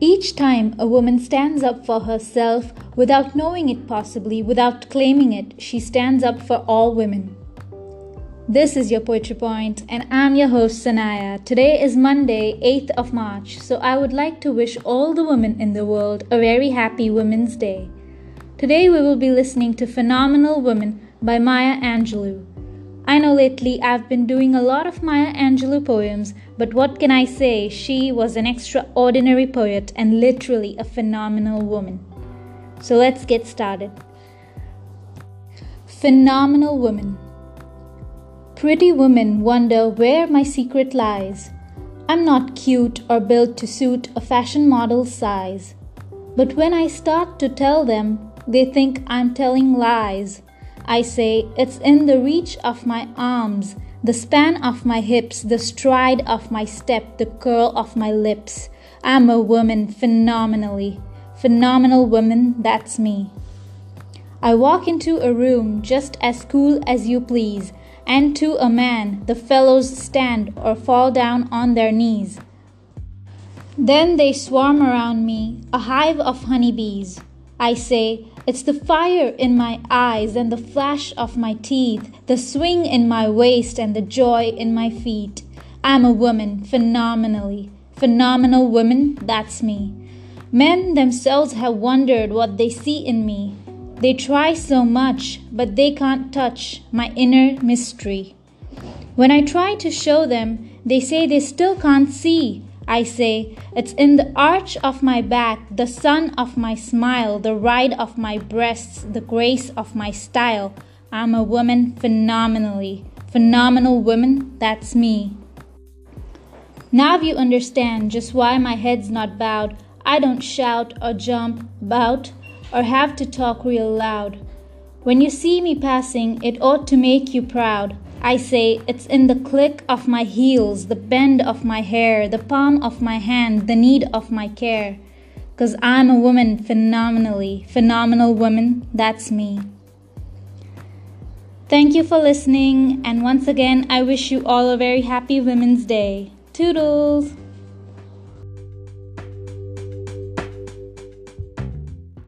Each time a woman stands up for herself without knowing it, possibly without claiming it, she stands up for all women. This is your Poetry Point, and I'm your host Sanaya. Today is Monday, 8th of March, so I would like to wish all the women in the world a very happy Women's Day. Today we will be listening to Phenomenal Woman by Maya Angelou. I know lately I've been doing a lot of Maya Angelou poems, but what can I say? She was an extraordinary poet and literally a phenomenal woman. So let's get started. Phenomenal woman. Pretty women wonder where my secret lies. I'm not cute or built to suit a fashion model's size. But when I start to tell them, they think I'm telling lies. I say, it's in the reach of my arms, the span of my hips, the stride of my step, the curl of my lips. I'm a woman phenomenally. Phenomenal woman, that's me. I walk into a room just as cool as you please, and to a man the fellows stand or fall down on their knees. Then they swarm around me, a hive of honeybees. I say, it's the fire in my eyes and the flash of my teeth, the swing in my waist and the joy in my feet. I'm a woman, phenomenally. Phenomenal woman, that's me. Men themselves have wondered what they see in me. They try so much, but they can't touch my inner mystery. When I try to show them, they say they still can't see. I say, it's in the arch of my back, the sun of my smile, the ride of my breasts, the grace of my style. I'm a woman phenomenally. Phenomenal woman, that's me. Now you understand just why my head's not bowed. I don't shout or jump about or have to talk real loud. When you see me passing, it ought to make you proud. I say it's in the click of my heels, the bend of my hair, the palm of my hand, the need of my care. Cause I'm a woman phenomenally, phenomenal woman, that's me. Thank you for listening, and once again, I wish you all a very happy Women's Day. Toodles!